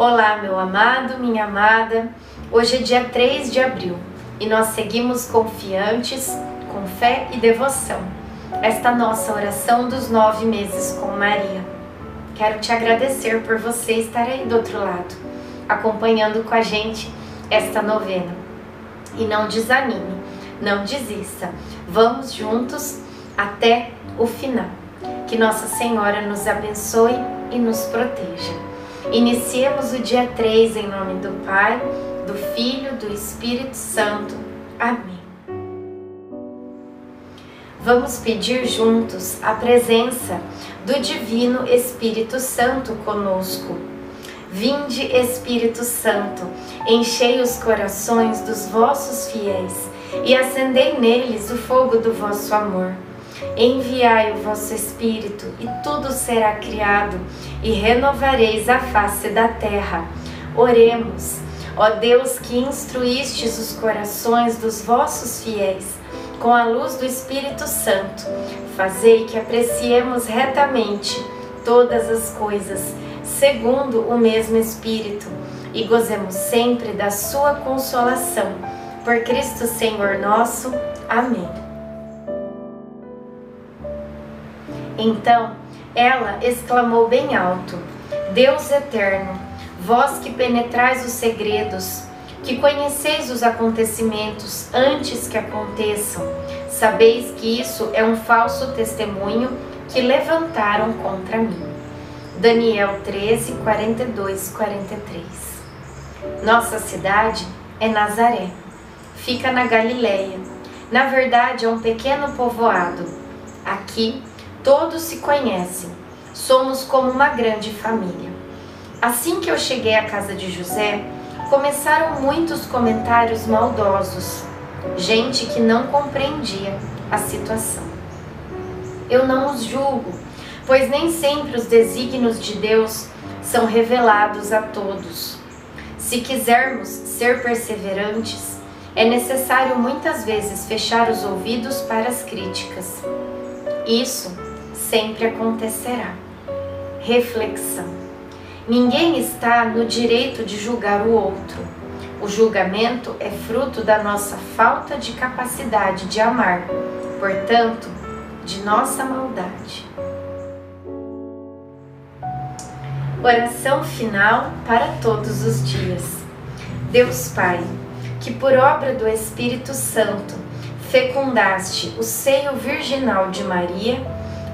Olá, meu amado, minha amada. Hoje é dia 3 de abril e nós seguimos confiantes, com fé e devoção. Esta nossa oração dos nove meses com Maria. Quero te agradecer por você estar aí do outro lado, acompanhando com a gente esta novena. E não desanime, não desista. Vamos juntos até o final. Que Nossa Senhora nos abençoe e nos proteja. Iniciemos o dia 3 em nome do Pai, do Filho, do Espírito Santo. Amém. Vamos pedir juntos a presença do Divino Espírito Santo conosco. Vinde, Espírito Santo, enchei os corações dos vossos fiéis e acendei neles o fogo do vosso amor. Enviai o vosso Espírito, e tudo será criado, e renovareis a face da terra. Oremos, ó Deus que instruístes os corações dos vossos fiéis com a luz do Espírito Santo, fazei que apreciemos retamente todas as coisas, segundo o mesmo Espírito, e gozemos sempre da sua consolação. Por Cristo Senhor nosso. Amém. Então ela exclamou bem alto: Deus eterno, vós que penetrais os segredos, que conheceis os acontecimentos antes que aconteçam, sabeis que isso é um falso testemunho que levantaram contra mim. Daniel 13, 42, 43. Nossa cidade é Nazaré. Fica na Galileia. Na verdade, é um pequeno povoado. Aqui Todos se conhecem, somos como uma grande família. Assim que eu cheguei à casa de José, começaram muitos comentários maldosos, gente que não compreendia a situação. Eu não os julgo, pois nem sempre os desígnios de Deus são revelados a todos. Se quisermos ser perseverantes, é necessário muitas vezes fechar os ouvidos para as críticas. Isso sempre acontecerá. Reflexão: Ninguém está no direito de julgar o outro. O julgamento é fruto da nossa falta de capacidade de amar, portanto, de nossa maldade. Oração final para todos os dias. Deus Pai, que por obra do Espírito Santo fecundaste o seio virginal de Maria,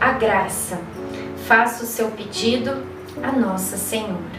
a graça. Faça o seu pedido a Nossa Senhora.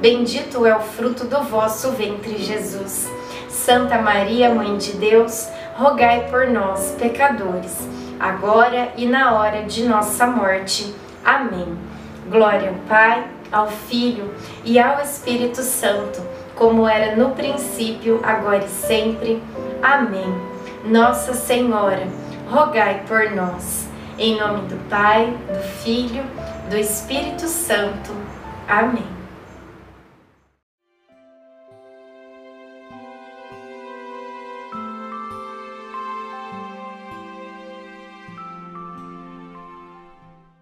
bendito é o fruto do vosso ventre, Jesus. Santa Maria, Mãe de Deus, rogai por nós, pecadores, agora e na hora de nossa morte. Amém. Glória ao Pai, ao Filho e ao Espírito Santo, como era no princípio, agora e sempre. Amém. Nossa Senhora, rogai por nós. Em nome do Pai, do Filho, do Espírito Santo. Amém.